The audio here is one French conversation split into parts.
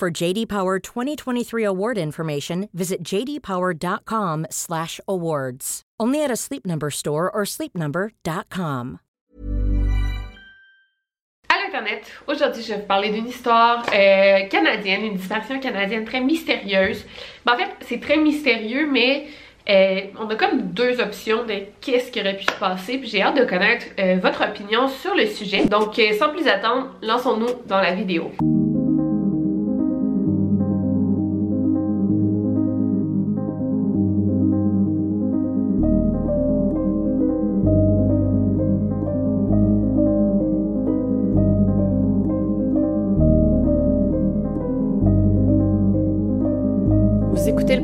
For JD Power 2023 award information, visit jdpower.com/awards. Only at a Sleep Number store or sleepnumber.com. À l'Internet, aujourd'hui, je vais vous parler d'une histoire euh, canadienne, une disparition canadienne très mystérieuse. Ben, en fait, c'est très mystérieux, mais euh, on a comme deux options de qu'est-ce qui aurait pu se passer. Puis j'ai hâte de connaître euh, votre opinion sur le sujet. Donc, euh, sans plus attendre, lançons-nous dans la vidéo.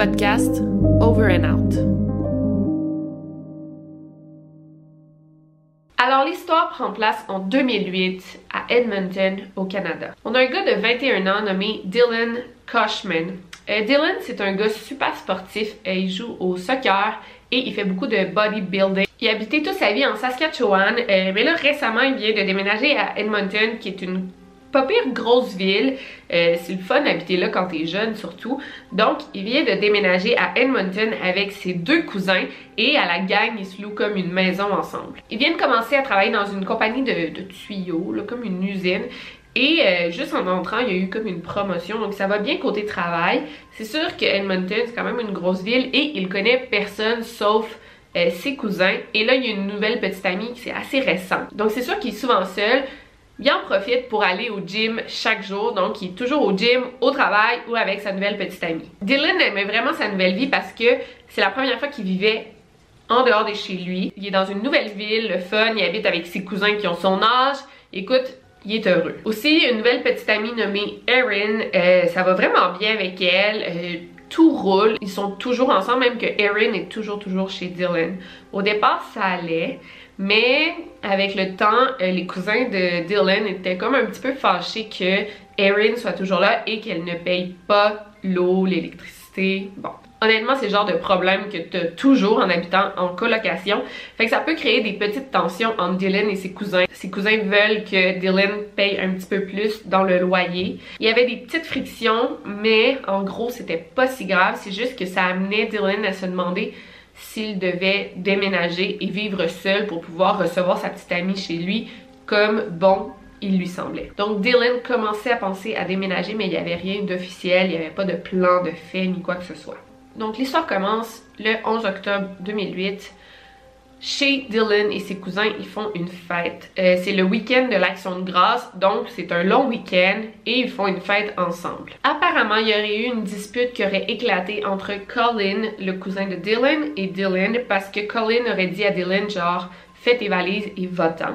Podcast Over and Out. Alors l'histoire prend place en 2008 à Edmonton, au Canada. On a un gars de 21 ans nommé Dylan Koshman. Euh, Dylan, c'est un gars super sportif. Euh, il joue au soccer et il fait beaucoup de bodybuilding. Il a habité toute sa vie en Saskatchewan, euh, mais là récemment il vient de déménager à Edmonton, qui est une pas pire grosse ville. Euh, c'est le fun d'habiter là quand t'es jeune surtout. Donc, il vient de déménager à Edmonton avec ses deux cousins et à la gang, ils se louent comme une maison ensemble. Ils viennent commencer à travailler dans une compagnie de, tuyaux, comme une usine. Et euh, juste en entrant, il y a eu comme une promotion, donc ça va bien côté travail. C'est sûr que Edmonton, c'est quand même une grosse ville et il connaît personne sauf euh, ses cousins. Et là, il y a une nouvelle petite amie qui c'est assez récent. Donc c'est sûr qu'il est souvent seul. Il en profite pour aller au gym chaque jour, donc il est toujours au gym, au travail ou avec sa nouvelle petite amie. Dylan aimait vraiment sa nouvelle vie parce que c'est la première fois qu'il vivait en dehors de chez lui. Il est dans une nouvelle ville, le fun, il habite avec ses cousins qui ont son âge. Écoute, il est heureux. Aussi, une nouvelle petite amie nommée Erin, euh, ça va vraiment bien avec elle. Euh, tout roule. Ils sont toujours ensemble, même que Erin est toujours, toujours chez Dylan. Au départ, ça allait. Mais avec le temps, euh, les cousins de Dylan étaient comme un petit peu fâchés que Erin soit toujours là et qu'elle ne paye pas l'eau, l'électricité. Bon. Honnêtement, c'est le genre de problème que tu as toujours en habitant en colocation. Fait que ça peut créer des petites tensions entre Dylan et ses cousins. Ses cousins veulent que Dylan paye un petit peu plus dans le loyer. Il y avait des petites frictions, mais en gros, c'était pas si grave. C'est juste que ça amenait Dylan à se demander s'il devait déménager et vivre seul pour pouvoir recevoir sa petite amie chez lui comme bon il lui semblait. Donc Dylan commençait à penser à déménager mais il n'y avait rien d'officiel, il n'y avait pas de plan de fait ni quoi que ce soit. Donc l'histoire commence le 11 octobre 2008 chez Dylan et ses cousins, ils font une fête. Euh, c'est le week-end de l'Action de grâce, donc c'est un long week-end et ils font une fête ensemble. Apparemment, il y aurait eu une dispute qui aurait éclaté entre Colin, le cousin de Dylan, et Dylan parce que Colin aurait dit à Dylan genre fais tes valises et va-t'en.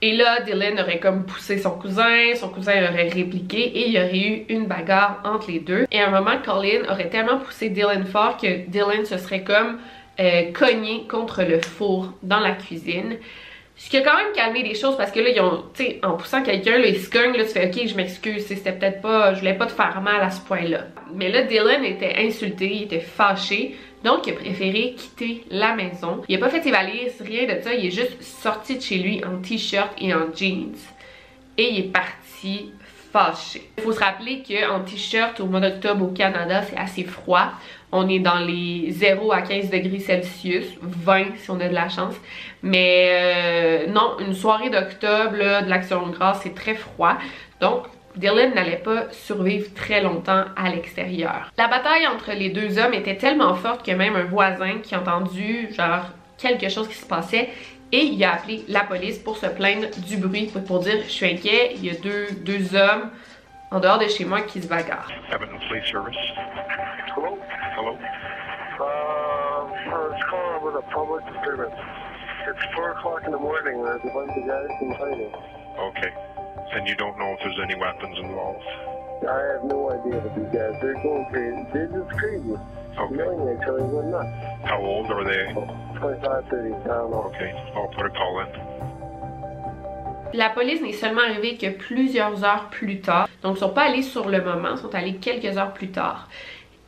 Et là, Dylan aurait comme poussé son cousin, son cousin aurait répliqué et il y aurait eu une bagarre entre les deux. Et à un moment, Colin aurait tellement poussé Dylan fort que Dylan se serait comme euh, cogné contre le four dans la cuisine. Ce qui a quand même calmé les choses parce que là, ils ont, tu sais, en poussant quelqu'un, là, ils se cognent, là, tu fais, ok, je m'excuse, c'était peut-être pas, je voulais pas te faire mal à ce point-là. Mais là, Dylan était insulté, il était fâché, donc il a préféré quitter la maison. Il a pas fait ses valises, rien de ça, il est juste sorti de chez lui en t-shirt et en jeans. Et il est parti Il faut se rappeler qu'en t-shirt au mois d'octobre au Canada, c'est assez froid. On est dans les 0 à 15 degrés Celsius, 20 si on a de la chance. Mais euh, non, une soirée d'octobre, de l'Action grâce, c'est très froid. Donc, Dylan n'allait pas survivre très longtemps à l'extérieur. La bataille entre les deux hommes était tellement forte que même un voisin qui a entendu genre quelque chose qui se passait et il a appelé la police pour se plaindre du bruit, pour dire je suis inquiet, il y a deux, deux hommes en dehors de chez moi qui se bagarrent. Edmonton Police Service. Hello? Hello? Um, I was calling with a public disturbance. It's 4 o'clock in the morning and there's a bunch of guys complaining. Okay. And you don't know if there's any weapons involved? I have no idea what these guys. They're going crazy. They're just crazy. Okay. Knowing each other going nuts. How old are they? 25, 30, I don't know. Okay, I'll put a call in. La police n'est seulement arrivée que plusieurs heures plus tard. Donc, ils sont pas allés sur le moment, ils sont allés quelques heures plus tard.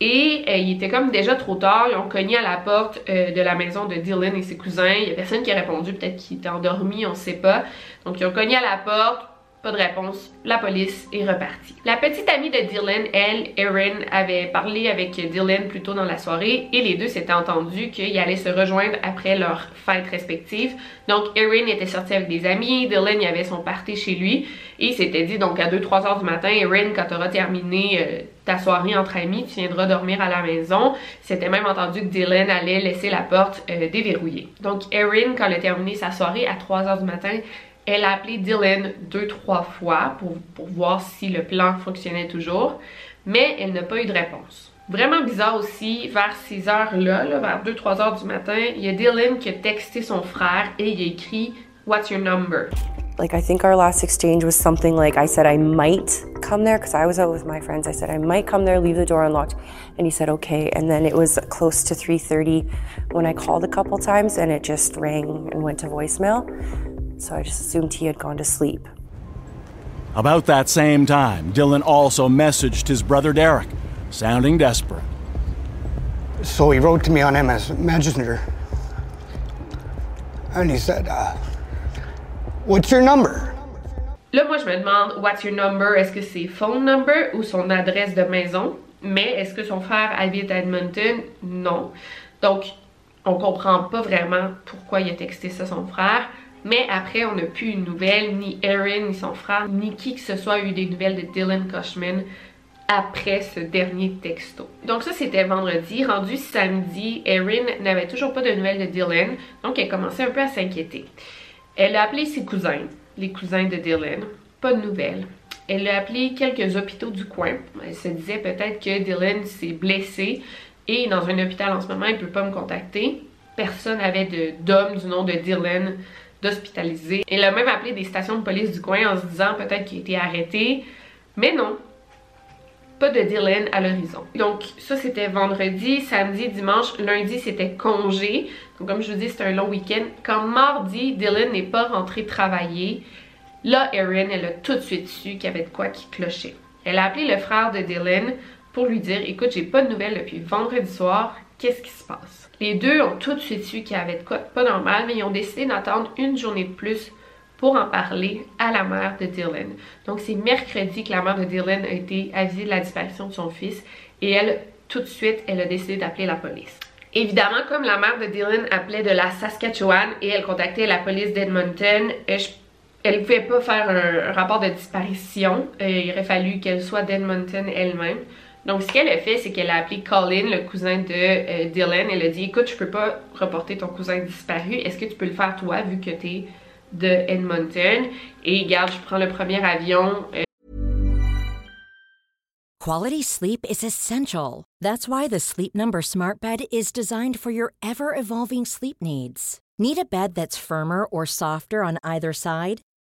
Et euh, il était comme déjà trop tard, ils ont cogné à la porte euh, de la maison de Dylan et ses cousins. Il y a personne qui a répondu, peut-être qu'il était endormi, on sait pas. Donc ils ont cogné à la porte, pas de réponse. La police est repartie. La petite amie de Dylan, elle, Erin, avait parlé avec Dylan plus tôt dans la soirée et les deux s'étaient entendus qu'ils allaient se rejoindre après leur fête respective. Donc Erin était sortie avec des amis, Dylan y avait son party chez lui et il s'était dit donc à 2-3 heures du matin, Erin, quand tu auras terminé euh, ta soirée entre amis, tu viendras dormir à la maison. C'était même entendu que Dylan allait laisser la porte euh, déverrouillée. Donc Erin, quand elle a terminé sa soirée à 3 heures du matin, elle a appelé Dylan deux, trois fois pour, pour voir si le plan fonctionnait toujours, mais elle n'a pas eu de réponse. Vraiment bizarre aussi, vers ces heures-là, là, vers 2-3 heures du matin, il y a Dylan qui a texté son frère et il a écrit What's your number? Like, I think our last exchange was something like I said I might come there because I was out with my friends. I said I might come there, leave the door unlocked, and he said okay. And then it was close to 3:30 when I called a couple times, and it just rang and went to voicemail. So I just assumed he had gone to sleep. About that same time, Dylan also messaged his brother Derek, sounding desperate. So he wrote to me on MS Messenger. And he said, uh, What's your number? Là, moi, je me demande What's your number? Est-ce que c'est phone number ou son adresse de maison? Mais est-ce que son frère habite à Edmonton? Non. Donc, on comprend pas vraiment pourquoi il a texté ça à son frère. Mais après, on n'a plus une nouvelle, ni Erin, ni son frère, ni qui que ce soit a eu des nouvelles de Dylan Cushman après ce dernier texto. Donc ça, c'était vendredi. Rendu samedi, Erin n'avait toujours pas de nouvelles de Dylan, donc elle commençait un peu à s'inquiéter. Elle a appelé ses cousins, les cousins de Dylan, pas de nouvelles. Elle a appelé quelques hôpitaux du coin. Elle se disait peut-être que Dylan s'est blessé et dans un hôpital en ce moment, il peut pas me contacter. Personne n'avait d'homme du nom de Dylan d'hospitaliser. Elle a même appelé des stations de police du coin en se disant peut-être qu'il été arrêté. Mais non, pas de Dylan à l'horizon. Donc ça c'était vendredi, samedi, dimanche, lundi c'était congé. Donc comme je vous dis, c'était un long week-end. Quand mardi, Dylan n'est pas rentré travailler, là Erin, elle a tout de suite su qu'il y avait de quoi qui clochait. Elle a appelé le frère de Dylan pour lui dire écoute, j'ai pas de nouvelles depuis vendredi soir, qu'est-ce qui se passe? Les deux ont tout de suite su qu'il y avait de quoi pas normal, mais ils ont décidé d'attendre une journée de plus pour en parler à la mère de Dylan. Donc c'est mercredi que la mère de Dylan a été avisée de la disparition de son fils et elle, tout de suite, elle a décidé d'appeler la police. Évidemment, comme la mère de Dylan appelait de la Saskatchewan et elle contactait la police d'Edmonton, euh, elle ne pouvait pas faire un, rapport de disparition. Euh, il aurait fallu qu'elle soit d'Edmonton elle-même. Donc, ce qu'elle a fait, c'est qu'elle a appelé Colin, le cousin de euh, Dylan. Elle a dit Écoute, je peux pas reporter ton cousin disparu. Est-ce que tu peux le faire toi, vu que tu es de Edmonton? Et regarde, je prends le premier avion. Euh, Quality sleep is essential. That's why the Sleep Number Smart Bed is designed for your ever evolving sleep needs. Need a bed that's firmer or softer on either side?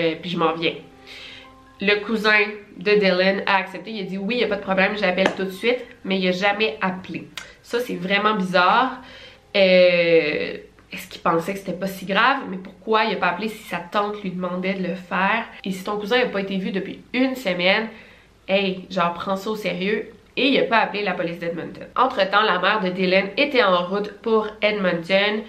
euh, puis je m'en viens. Le cousin de Dylan a accepté. Il a dit oui, il n'y a pas de problème, j'appelle tout de suite, mais il n'a jamais appelé. Ça, c'est vraiment bizarre. Euh, Est-ce qu'il pensait que c'était pas si grave? Mais pourquoi il n'a pas appelé si sa tante lui demandait de le faire? Et si ton cousin n'a pas été vu depuis une semaine, hey, genre, prends ça au sérieux. Et il n'a pas appelé la police d'Edmonton. Entre-temps, la mère de Dylan était en route pour Edmonton.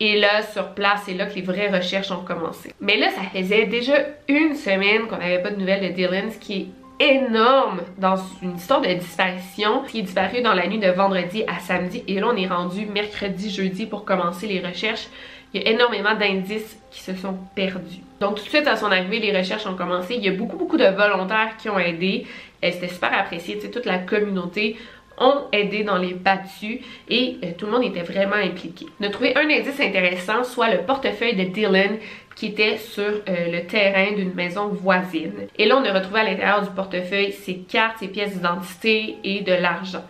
Et là, sur place, c'est là que les vraies recherches ont commencé. Mais là, ça faisait déjà une semaine qu'on n'avait pas de nouvelles de Dylan, ce qui est énorme dans une histoire de disparition qui est disparu dans la nuit de vendredi à samedi. Et là, on est rendu mercredi, jeudi pour commencer les recherches. Il y a énormément d'indices qui se sont perdus. Donc tout de suite à son arrivée, les recherches ont commencé. Il y a beaucoup, beaucoup de volontaires qui ont aidé. C'était super apprécié. Tu sais, toute la communauté ont aidé dans les battus et euh, tout le monde était vraiment impliqué. On a trouvé un indice intéressant, soit le portefeuille de Dylan qui était sur euh, le terrain d'une maison voisine. Et là, on a retrouvé à l'intérieur du portefeuille ses cartes, ses pièces d'identité et de l'argent.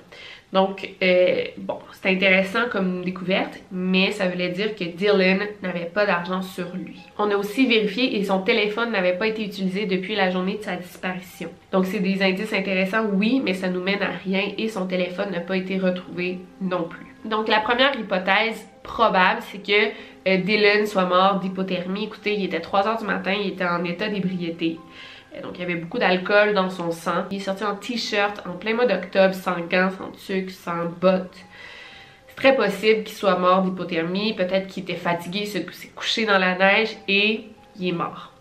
Donc, euh, bon, c'est intéressant comme découverte, mais ça voulait dire que Dylan n'avait pas d'argent sur lui. On a aussi vérifié et son téléphone n'avait pas été utilisé depuis la journée de sa disparition. Donc, c'est des indices intéressants, oui, mais ça nous mène à rien et son téléphone n'a pas été retrouvé non plus. Donc, la première hypothèse probable, c'est que euh, Dylan soit mort d'hypothermie. Écoutez, il était 3 heures du matin, il était en état d'ébriété. Donc, il y avait beaucoup d'alcool dans son sang. Il est sorti en t-shirt en plein mois d'octobre, sans gants, sans tuque, sans bottes. C'est très possible qu'il soit mort d'hypothermie. Peut-être qu'il était fatigué, il s'est couché dans la neige et il est mort.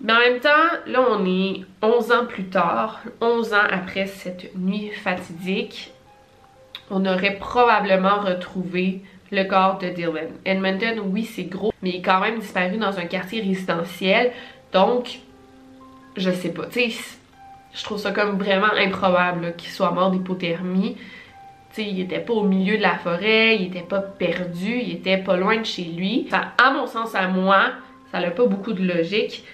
Mais en même temps, là, on est 11 ans plus tard, 11 ans après cette nuit fatidique, on aurait probablement retrouvé le corps de Dylan. Edmonton, oui, c'est gros, mais il est quand même disparu dans un quartier résidentiel. Donc, je sais pas. Tu sais, je trouve ça comme vraiment improbable qu'il soit mort d'hypothermie. Tu sais, il était pas au milieu de la forêt, il était pas perdu, il était pas loin de chez lui. Enfin, à mon sens, à moi, ça n'a pas beaucoup de logique.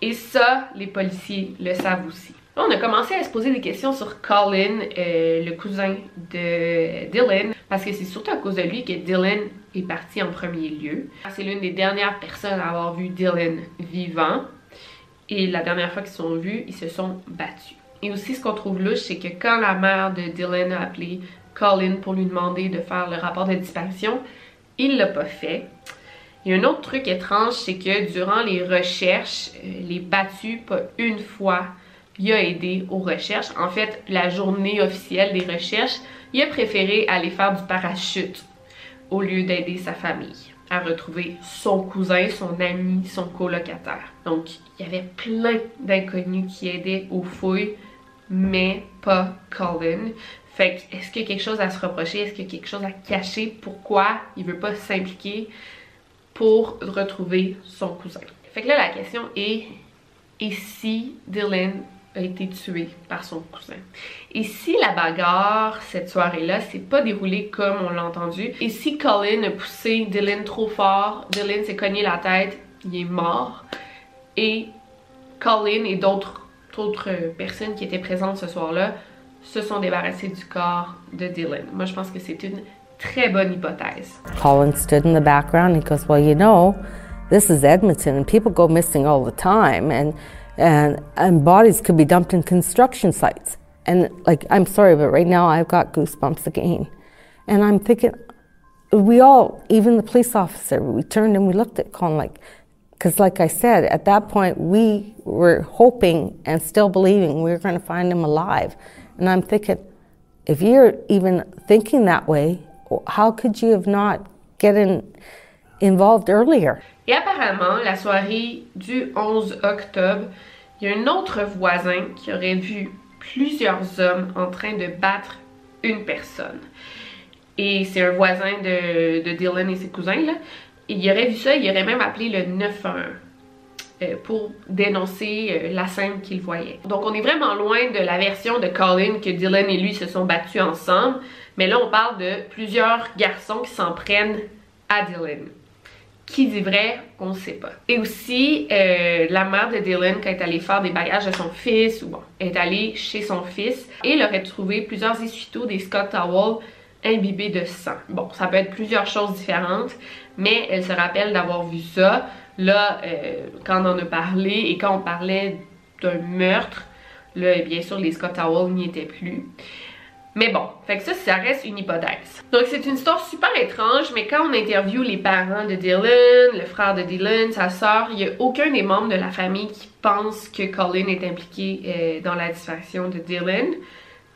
Et ça, les policiers le savent aussi. On a commencé à se poser des questions sur Colin, euh, le cousin de Dylan, parce que c'est surtout à cause de lui que Dylan est parti en premier lieu. C'est l'une des dernières personnes à avoir vu Dylan vivant. Et la dernière fois qu'ils se sont vus, ils se sont battus. Et aussi, ce qu'on trouve louche, c'est que quand la mère de Dylan a appelé Colin pour lui demander de faire le rapport de disparition, il l'a pas fait. A un autre truc étrange, c'est que durant les recherches, euh, les battus, pas une fois, il a aidé aux recherches. En fait, la journée officielle des recherches, il a préféré aller faire du parachute au lieu d'aider sa famille à retrouver son cousin, son ami, son colocataire. Donc, il y avait plein d'inconnus qui aidaient aux fouilles, mais pas Colin. Fait que, est-ce qu'il y a quelque chose à se reprocher? Est-ce qu'il y a quelque chose à cacher? Pourquoi il veut pas s'impliquer pour retrouver son cousin? Fait que là, la question est, et si Dylan a été tué par son cousin. Et si la bagarre cette soirée-là s'est pas déroulée comme on l'a entendu, et si Colin a poussé Dylan trop fort, Dylan s'est cogné la tête, il est mort, et Colin et d'autres autres personnes qui étaient présentes ce soir-là se sont débarrassés du corps de Dylan. Moi, je pense que c'est une très bonne hypothèse. Colin stood in the background. He goes, "Well, you know, this is Edmonton, and people go missing all the time, and, and bodies could be dumped in construction sites. And like, I'm sorry, but right now I've got goosebumps again. And I'm thinking, we all, even the police officer, we turned and we looked at Colin like, because like I said, at that point we were hoping and still believing we were going to find him alive. And I'm thinking, if you're even thinking that way, how could you have not gotten Et apparemment, la soirée du 11 octobre, il y a un autre voisin qui aurait vu plusieurs hommes en train de battre une personne. Et c'est un voisin de, Dylan et ses cousins, là. il aurait vu ça, il aurait même appelé le 911 euh, pour dénoncer euh, la scène qu'il voyait. Donc on est vraiment loin de la version de Colin que Dylan et lui se sont battus ensemble, mais là on parle de plusieurs garçons qui s'en prennent à Dylan. Qui dit vrai, on ne sait pas. Et aussi, euh, la mère de Dylan, quand elle est allée faire des bagages de son fils, ou bon, est allée chez son fils, et elle aurait trouvé plusieurs essuie-tout, des Scott Towels imbibés de sang. Bon, ça peut être plusieurs choses différentes, mais elle se rappelle d'avoir vu ça. Là, euh, quand on en a parlé, et quand on parlait d'un meurtre, là, bien sûr, les Scott Towels n'y étaient plus. Mais bon, fait que ça, reste une hypothèse. Donc c'est une histoire super étrange, mais quand on interviewe les parents de Dylan, le frère de Dylan, sa soeur, il n'y a aucun des membres de la famille qui pense que Colin est impliqué euh, dans la disparition de Dylan.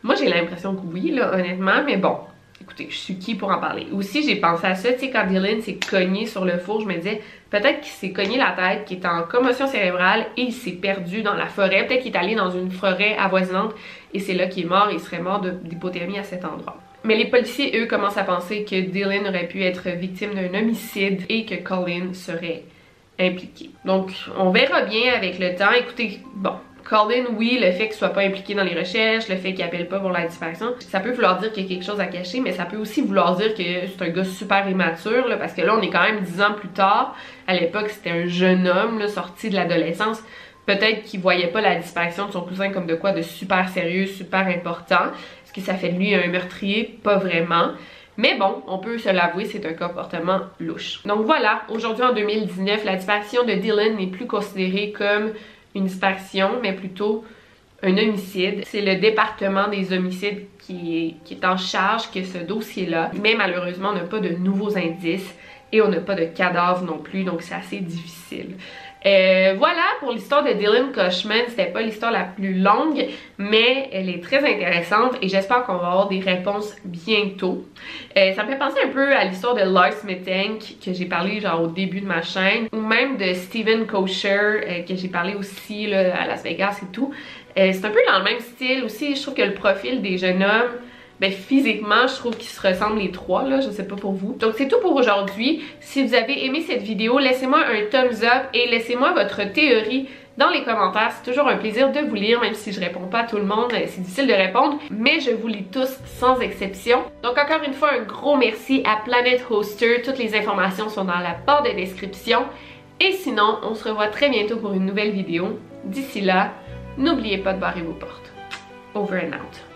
Moi, j'ai l'impression que oui, là, honnêtement, mais bon, écoutez, je suis qui pour en parler? Aussi, j'ai pensé à ça, tu sais, quand Dylan s'est cogné sur le four, je me disais, peut-être qu'il s'est cogné la tête, qu'il est en commotion cérébrale et il s'est perdu dans la forêt. Peut-être qu'il est allé dans une forêt avoisinante et c'est là qu'il est mort, il serait mort d'hypothermie à cet endroit. Mais les policiers, eux, commencent à penser que Dylan aurait pu être victime d'un homicide et que Colin serait impliqué. Donc, on verra bien avec le temps. Écoutez, bon, Colin, oui, le fait qu'il soit pas impliqué dans les recherches, le fait qu'il appelle pas pour la disparition, ça peut vouloir dire qu'il y a quelque chose à cacher, mais ça peut aussi vouloir dire que c'est un gars super immature, parce que là, on est quand même dix ans plus tard. À l'époque, c'était un jeune homme, sorti de l'adolescence. Peut-être qu'il voyait pas la disparition de son cousin comme de quoi de super sérieux, super important. Est-ce que ça fait de lui un meurtrier? Pas vraiment. Mais bon, on peut se l'avouer, c'est un comportement louche. Donc voilà, aujourd'hui en 2019, la disparition de Dylan n'est plus considérée comme une disparition, mais plutôt un homicide. C'est le département des homicides qui est, en charge que ce dossier-là. Mais malheureusement, on n'a pas de nouveaux indices et on n'a pas de cadavre non plus, donc c'est assez difficile. Euh, voilà pour l'histoire de Dylan Cushman. C'était pas l'histoire la plus longue, mais elle est très intéressante et j'espère qu'on va avoir des réponses bientôt. Euh, ça me fait penser un peu à l'histoire de Lars Mittank que j'ai parlé genre au début de ma chaîne, ou même de Steven Kosher euh, que j'ai parlé aussi à Las Vegas et tout. c'est un peu dans le même style aussi. Je trouve que le profil des jeunes hommes ben physiquement, je trouve qu'ils se ressemblent les trois, là, je sais pas pour vous. Donc c'est tout pour aujourd'hui. Si vous avez aimé cette vidéo, laissez-moi un thumbs up et laissez-moi votre théorie dans les commentaires. C'est toujours un plaisir de vous lire, même si je réponds pas à tout le monde, c'est difficile de répondre, mais je vous lis tous sans exception. Donc encore une fois, un gros merci à Planet Hoster. Toutes les informations sont dans la barre de description. Et sinon, on se revoit très bientôt pour une nouvelle vidéo. D'ici là, n'oubliez pas de barrer vos portes. Over and out.